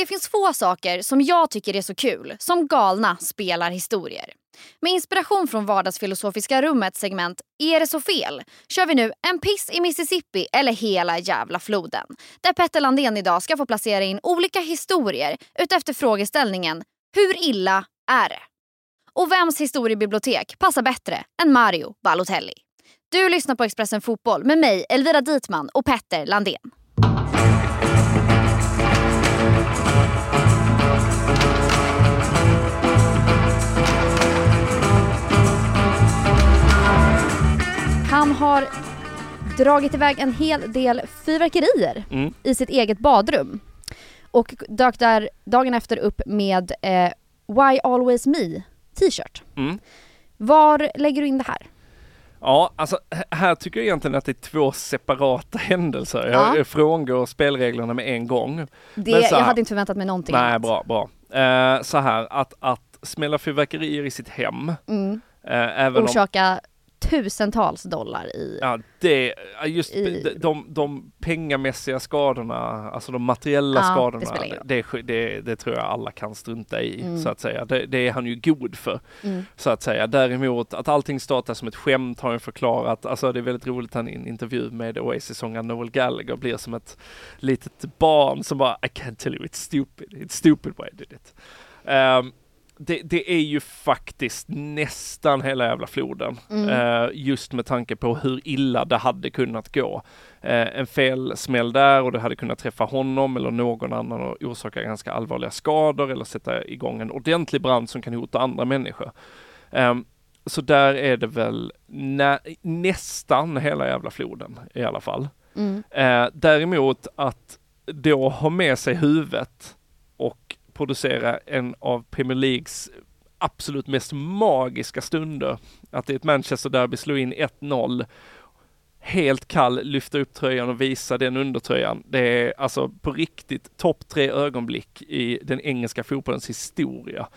Det finns få saker som jag tycker är så kul som galna spelar historier. Med inspiration från vardagsfilosofiska rummets segment Är det så fel? kör vi nu En piss i Mississippi eller hela jävla floden. Där Petter Landén idag ska få placera in olika historier utefter frågeställningen Hur illa är det? Och vems historiebibliotek passar bättre än Mario Balotelli? Du lyssnar på Expressen Fotboll med mig Elvira Ditman och Petter Landén. Har dragit iväg en hel del fyrverkerier Mm. i sitt eget badrum. Och dök där dagen efter upp med eh, Why Always Me t-shirt. Mm. Var lägger du in det här? Ja, alltså här tycker jag egentligen att det är två separata händelser. Ja. Jag frångår spelreglerna med en gång. Det, så jag här- hade inte förväntat mig någonting Nej, annat. bra, bra. Eh, så här, att, att smälla fyrverkerier i sitt hem, Mm. eh, även om Orsaka tusentals dollar i... Ja, det, just I- de, de, de pengamässiga skadorna, alltså de materiella Ja, skadorna, det, det, det, det tror jag alla kan strunta i, Mm. så att säga. Det, är han ju god för, Mm. så att säga. Däremot att allting startar som ett skämt har han förklarat. Alltså det är väldigt roligt han i en intervju med Oasis-sångaren Noel Gallagher blir som ett litet barn som bara I can't tell you, it's stupid, it's stupid why I did it. Ehm, det, det är ju faktiskt nästan hela jävla floden. Mm. Eh, just med tanke på hur illa det hade kunnat gå. Eh, en felsmäll där och det hade kunnat träffa honom eller någon annan och orsaka ganska allvarliga skador eller sätta igång en ordentlig brand som kan hota andra människor. Ehm, så där är det väl nä- nästan hela jävla floden i alla fall. Mm. Eh, däremot att då ha med sig huvudet och producera en av Premier Leagues absolut mest magiska stunder. Att i ett Manchester Derby slå in 1-0 helt kall, lyfta upp tröjan och visa den undertröjan. Det är alltså på riktigt topp tre ögonblick i den engelska fotbollens historia.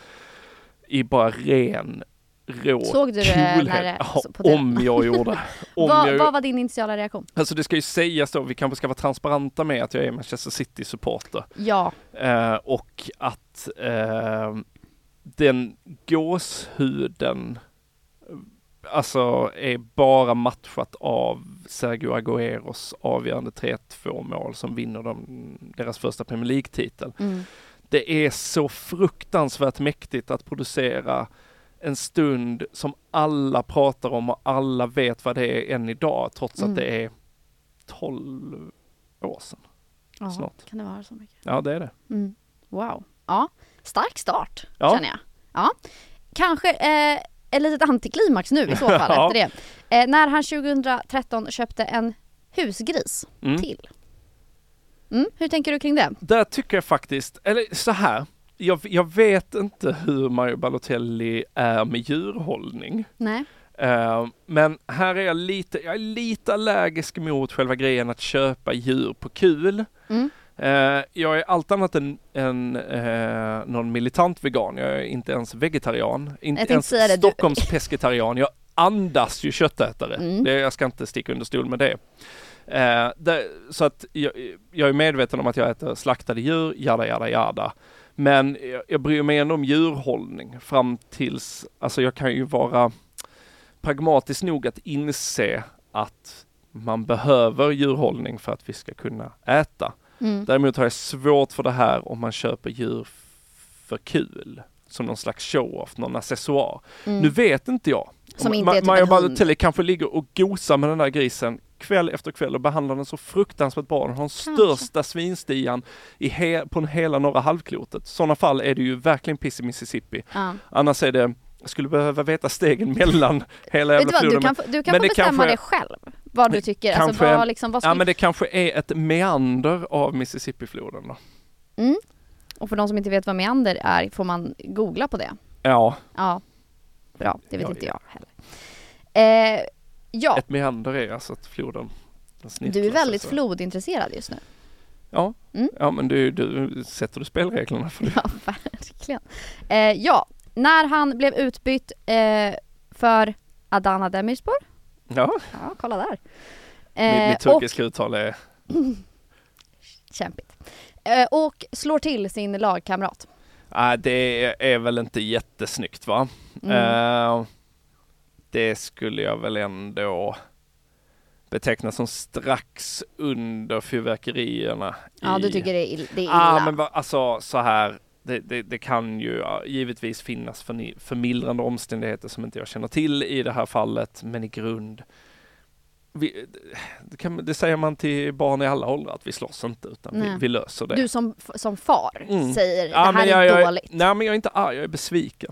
I bara ren rå Såg du det coolhet. när det- Ja, på TV? om jag gjorde. Om Vad, jag, vad var din initiala reaktion? Alltså det ska ju sägas då, vi kanske ska vara transparenta med att jag är Manchester City-supporter. Ja. Eh, och att eh, den gåshuden alltså är bara matchat av Sergio Agüeros avgörande 3-2 mål som vinner dem deras första Premier League-titel. Mm. Det är så fruktansvärt mäktigt att producera en stund som alla pratar om och alla vet vad det är än idag trots Mm. att det är 12 år sedan. Ja, Snart. kan det vara så mycket? Ja, det är det. Mm. Wow. Ja, stark start Ja. känner jag. Ja. Kanske eh, ett litet antiklimax nu i så fall Ja. efter det. Eh, när han 2013 köpte en husgris Mm. till. Mm, hur tänker du kring det? Där tycker jag faktiskt, eller så här. Jag, jag vet inte hur Mario Balotelli är med djurhållning. Nej. Eh, men här är jag lite, jag är lite allergisk mot själva grejen att köpa djur på kul. Mm. Eh, jag är allt annat än, än eh, någon militant vegan. Jag är inte ens vegetarian. Inte ens Stockholms pesketarian. Jag andas ju köttätare. Mm. Det, jag ska inte sticka under stol med det. Eh, det så att jag, jag är medveten om att jag äter slaktade djur, jada jada jada. Men jag, jag bryr mig ändå om djurhållning fram tills, alltså jag kan ju vara pragmatisk nog att inse att man behöver djurhållning för att vi ska kunna äta. Mm. Däremot har jag svårt för det här om man köper djur för kul. Som någon slags show-off, någon accessoar. Mm. Nu vet inte jag. Som Om inte är typ hund. Balotelli kanske ligger och gosar med den där grisen kväll efter kväll och behandlar den så fruktansvärt bra. Den har den största svinstian i he- på hela norra halvklotet. I sådana fall är det ju verkligen piss i Mississippi. Ja. Annars är det, jag skulle behöva veta stegen mellan hela jävla floden. du kan, men- du kan men få bestämma kanske- det själv. Vad du tycker. Alltså, kanske- vad, liksom, vad Ja men det kanske är ett meander av Mississippifloden då. mm. Och för de som inte vet vad meander är får man googla på det. Ja, Ja, bra. Det vet Ja, inte jag heller. Eh, ja, ett meander är alltså att floden du är väldigt så. flodintresserad just nu. Ja, Mm. ja men du, du sätter du spelreglerna för det. Ja, verkligen. Eh, ja, när han blev utbytt eh, för Adana Demirspor. Ja, Ja, kolla där. Eh, mitt turkiska uttal är Kämpigt. Eh, och slår till sin lagkamrat. Ah, det är väl inte jättesnyggt va? Mm. Det skulle jag väl ändå beteckna som strax under fyrverkerierna. Ja, i- du tycker det är, ill- det är illa? Ja, men va, alltså så här. Det, det, det kan ju givetvis finnas förmildrande omständigheter som inte jag känner till i det här fallet, men i grund vi, det, kan, det säger man till barn i alla åldrar att vi slåss inte utan vi, vi löser det. Du som, som far Mm. säger Ja, det här är jag, jag, dåligt. Nej men jag är inte arg, jag är besviken.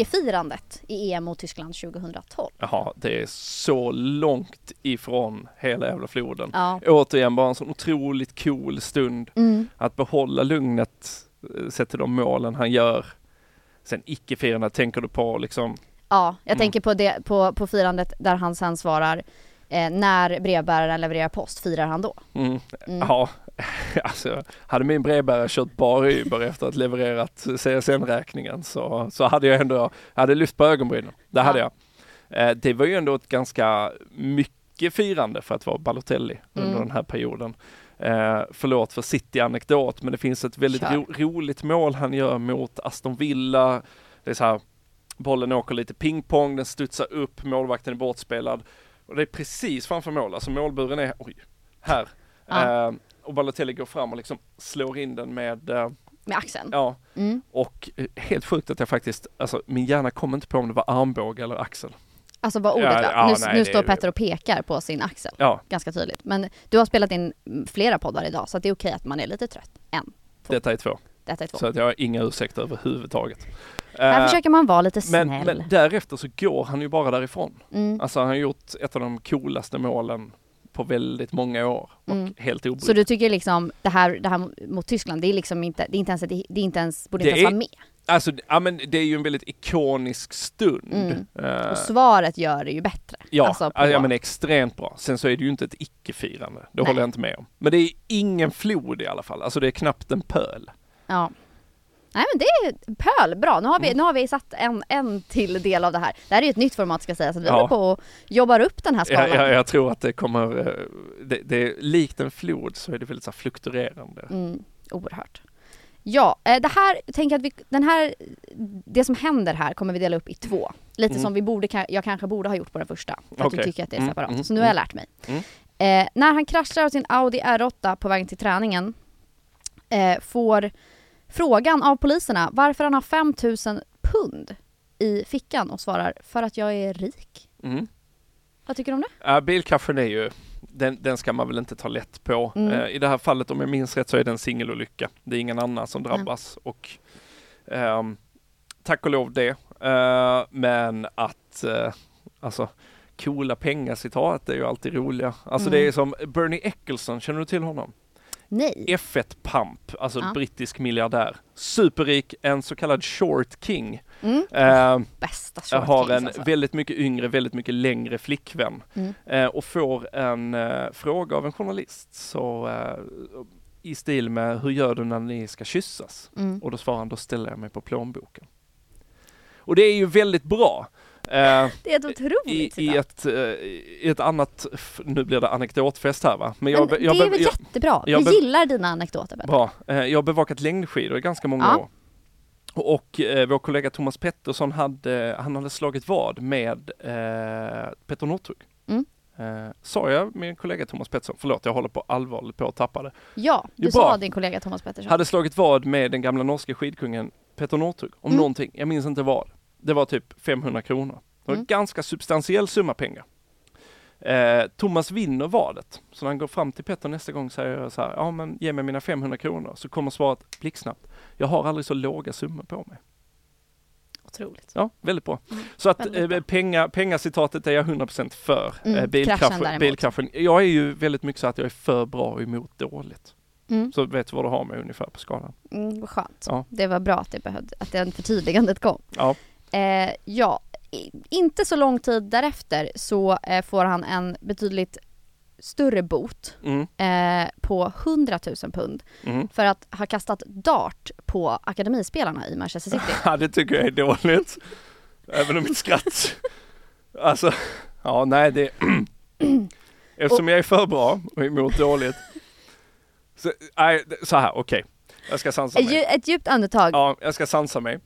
Icke-firandet i EM mot Tyskland 2012. Jaha, det är så långt ifrån hela jävla floden. Ja. Återigen bara en sån otroligt cool stund Mm. att behålla lugnet eh, sett till de målen han gör. Sen icke-firandet tänker du på liksom, Ja, jag Mm. tänker på, det, på, på firandet där han sen svarar eh, när brevbäraren levererar post, firar han då? mm, Mm. ja, alltså hade min brevbärare kört bara Uber efter att levererat CSN-räkningen så, så hade jag ändå, jag hade lyft på ögonbrynen. Det hade Ja. jag. Eh, det var ju ändå ett ganska mycket firande för att vara Balotelli under Mm. den här perioden. Eh, förlåt för City-anekdot, men det finns ett väldigt ro, roligt mål han gör mot Aston Villa. Det är så här, bollen åker lite pingpong, den studsar upp, målvakten är bortspelad. Och det är precis framför mål, alltså målburen är, oj, här. Ja. Eh, och Balotelli går fram och liksom slår in den med, eh, Med axeln? ja, Mm. och eh, helt sjukt att jag faktiskt, alltså min hjärna kom inte på om det var armbåge eller axel. Alltså vad ordet Ja, var. ja, nu nej, nu det står Petter och pekar på sin axel. Ja, Ganska tydligt. Men du har spelat in mm, flera poddar idag så att det är okej att man är lite trött. En. Två. detta är två. Detta är två. Så att jag har inga ursäkter överhuvudtaget. Här Eh, försöker man vara lite snäll. men, men därefter så går han ju bara därifrån. mm. Alltså han har gjort ett av de coolaste målen på väldigt många år och Mm. helt Så obrydd. du tycker liksom det här, det här mot Tyskland, det är liksom inte, det är inte ens, det är inte ens, borde Det inte ens är- vara med. Alltså, ja men det är ju en väldigt ikonisk stund. Mm. Eh, Och svaret gör det ju bättre. Ja, Alltså på- ja men extremt bra. Sen så är det ju inte ett icke-firande. Det Nej. håller jag inte med om. Men det är ingen flod i alla fall. Alltså det är knappt en pöl. Ja. Nej men det är pöl, bra. Nu har vi, Mm. nu har vi satt en, en till del av det här. Det här är ju ett nytt format ska sägas, så vi Ja. håller på och jobbar upp den här skalan. Jag, jag, jag tror att det kommer, eh, det, det är likt en flod så är det väldigt så fluktuerande. Mm, oerhört. Ja, eh, det här, tänker att vi, den här, det som händer här kommer vi dela upp i två. Lite Mm. som vi borde, jag kanske borde ha gjort på den första. För att Okej. du tycker att det är Mm, separat. mm, så nu har jag mm. lärt mig. Mm. Eh, när han kraschar av sin Audi R8 på vägen till träningen eh, får frågan av poliserna varför han har 5000 pund i fickan och svarar för att jag är rik. Mm. Vad tycker du om det? Ja, bilkraschen är ju, den, den ska man väl inte ta lätt på. Mm. Eh, I det här fallet om jag minns rätt så är det en singelolycka. Det är ingen annan som drabbas och ehm, tack och lov det. Eh, men att, uh, alltså coola pengar-citat är ju alltid roliga. Alltså Mm. det är som Bernie Eccleston, känner du till honom? Nej. F1 Pump, alltså Ja. brittisk miljardär. Superrik, en så kallad short king. Mm. Eh, Bästa short har en alltså. väldigt mycket yngre, väldigt mycket längre flickvän Mm. eh, och får en eh, fråga av en journalist så eh, i stil med hur gör du när ni ska kyssas? Mm. Och då svarar han, då ställer jag mig på plånboken. Och det är ju väldigt bra. Eh, Det är ett otroligt i, i, citat. ett, eh, I ett annat, nu blir det anekdotfest här va? Men jag, det jag, är väl jag, jättebra? jag Jag gillar dina anekdoter Petter. Bra. Eh, Jag har bevakat längdskidor i ganska många Ja. år. Och, och eh, vår kollega Thomas Pettersson hade, han hade slagit vad med eh, Petter Northug. Mm. Eh, sa jag min kollega Thomas Pettersson, förlåt jag håller på allvarligt på att tappa det. Ja, du Jo, sa bra. din kollega Thomas Pettersson. Hade slagit vad med den gamla norska skidkungen Petter Northug om Mm. någonting, jag minns inte vad. Det var typ 500 kronor. Det var en Mm. ganska substantiell summa pengar. Eh, Thomas vinner vadet. Så när han går fram till Petter nästa gång säger jag så här, ja men ge mig mina 500 kronor. Så kommer svaret blixtsnabbt, jag har aldrig så låga summor på mig. Otroligt. Ja, väldigt bra. Mm, Så att eh, penga, pengacitatet är jag 100% för. Mm, Eh, kraschen bilkraschen, bilkraschen. Jag är ju väldigt mycket så att jag är för bra och emot dåligt. Mm. Så vet du vad du har med ungefär på skalan. Mm, vad skönt. Ja. Det var bra att det behövde, att det förtydligandet kom. Ja. Eh, ja, i- inte så lång tid därefter så eh, får han en betydligt större bot Mm. eh, på 100 000 pund Mm. för att ha kastat dart på akademispelarna i Manchester City. Ja, det tycker jag är dåligt. Även om mitt skratt... Alltså, ja nej det... Eftersom jag är för bra och emot dåligt. Så, nej, så här, okej. Jag ska sansa mig. ett djupt andetag. Ja, jag ska sansa mig.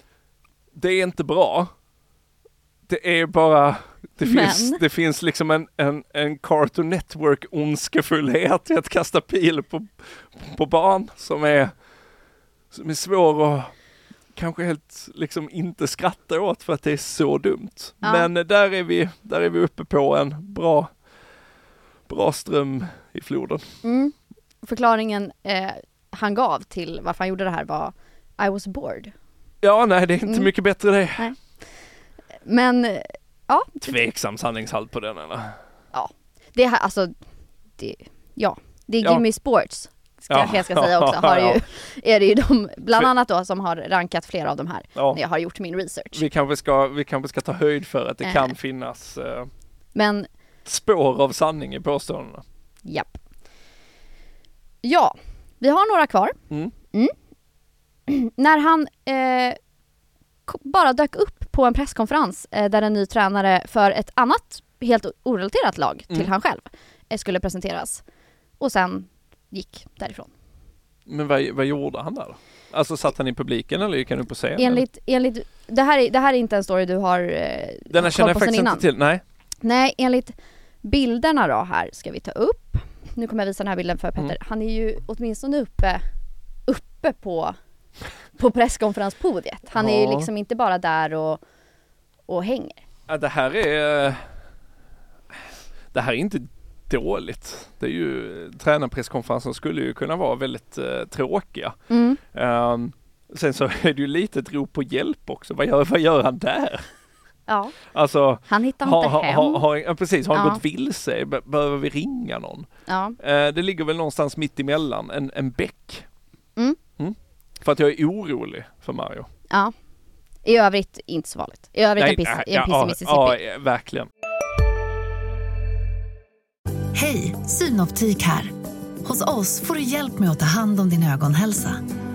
Det är inte bra. Det är bara, det Men. finns, det finns liksom en, en, en Cartoon Network ondskefullhet i att kasta pil på, på barn som är, som är svår att kanske helt liksom inte skratta åt för att det är så dumt. Ja. Men där är vi, där är vi uppe på en bra, bra ström i floden. Mm. Förklaringen eh, han gav till varför han gjorde det här var I was bored. Ja, nej det är inte Mm. mycket bättre det. Men eh, ja, Tveksam sanningshalt på den eller? det här alltså, det, ja, det är Ja. Gimme Sports ska Ja. jag ska säga också, har ju, Ja. är det ju de, bland annat då som har rankat flera av de här Ja. när jag har gjort min research. Vi kanske ska, vi kanske ska ta höjd för att det Eh. kan finnas eh, Men spår av sanning i påståendena. japp. Ja, vi har några kvar. Mm. När han eh, bara dök upp på en presskonferens eh, där en ny tränare för ett annat helt orelaterat lag till Mm. han själv eh, skulle presenteras. Och sen gick därifrån. Men vad, vad gjorde han där? Alltså satt han i publiken eller gick han upp på scenen? Enligt, enligt det, här är, det här är inte en story du har eh, Denna har känner jag faktiskt innan. inte till. Nej. Nej, enligt bilderna då här ska vi ta upp. Nu kommer jag visa den här bilden för Petter. Mm. Han är ju åtminstone uppe, uppe på, på presskonferenspodiet. Han är ju Ja. liksom inte bara där och, och hänger. Ja, det här är... Det här är inte dåligt. Det är ju, tränarpresskonferenser skulle ju kunna vara väldigt eh, tråkiga. Mm. Ehm, sen så är det ju lite ett rop på hjälp också. Vad gör, vad gör han där? Ja, Alltså, han hittar har, inte hem. har, har, ja, precis, har han Ja. gått vilse? Be- Behöver vi ringa någon? Ja. Eh, det ligger väl någonstans mitt emellan, en, en bäck. Mm. För att jag är orolig för Mario. ja. I övrigt inte så vanligt. I övrigt en piss, äh, en ja, piss i ja, Mississippi. Ja, ja, verkligen. Hej, Synoptik här. Hos oss får du hjälp med att ta hand om din ögonhälsa.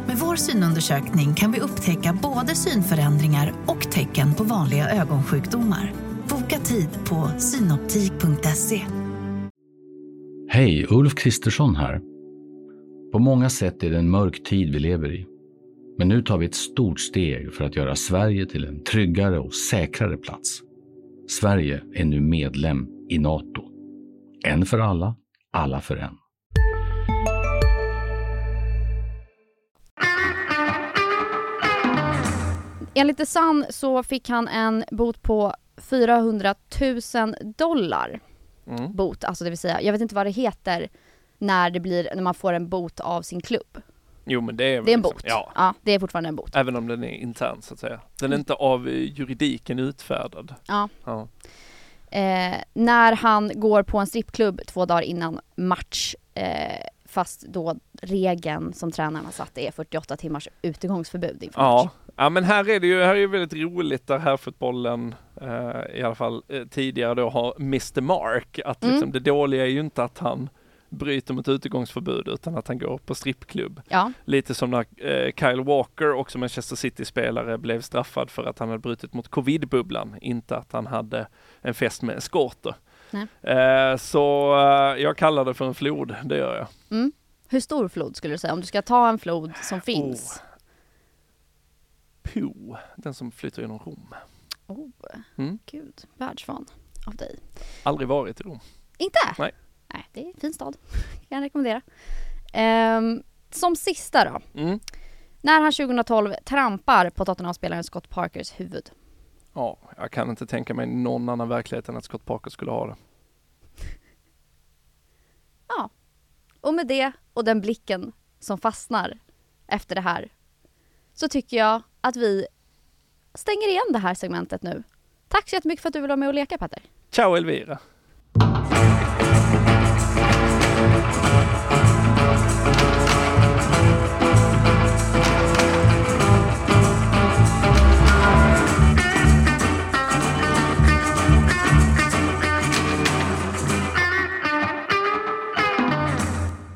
Med vår synundersökning kan vi upptäcka både synförändringar och tecken på vanliga ögonsjukdomar. Boka tid på synoptik.se. Hej, Ulf Kristersson här. På många sätt är det en mörk tid vi lever i. Men nu tar vi ett stort steg för att göra Sverige till en tryggare och säkrare plats. Sverige är nu medlem i Nato. En för alla, alla för en. Enligt The Sun så fick han en bot på 400 000 dollar. Mm. Bot, alltså det vill säga, jag vet inte vad det heter när det blir, när man får en bot av sin klubb. Jo men det är väl Det är en liksom- bot. Ja, Ja, det är fortfarande en bot. även om den är intern så att säga. Den är inte av eh, juridiken utfärdad. Ja. Ja. Eh, när han går på en strippklubb två dagar innan match, eh, fast då regeln som tränarna satt är 48 timmars utegångsförbud inför Ja. match. ja, men här är det ju, här är ju väldigt roligt där här fotbollen eh, i alla fall eh, tidigare då har Mr Mark. Att Mm. liksom det dåliga är ju inte att han bryter mot utegångsförbud utan att han går på strippklubb. Ja, Lite som när eh, Kyle Walker, också Manchester City-spelare, blev straffad för att han hade brutit mot covid-bubblan, inte att han hade en fest med eskorter. Eh, så eh, jag kallar det för en flod, det gör jag. mm. Hur stor flod skulle du säga? Om du ska ta en flod som finns? Po, den som flyter genom Rom. Oh, Mm. gud, världsvan av dig. Aldrig varit i Rom. Inte? Nej. Nej, det är en fin stad. Kan jag rekommendera. Ehm, som sista då. Mm. När han 2012 trampar på Tottenham-spelaren Scott Parkers huvud. Ja, jag kan inte tänka mig någon annan verklighet än att Scott Parker skulle ha det. Ja. Och med det och den blicken som fastnar efter det här så tycker jag att vi stänger igen det här segmentet nu. Tack så jättemycket för att du vill vara med och leka Petter. Ciao Elvira!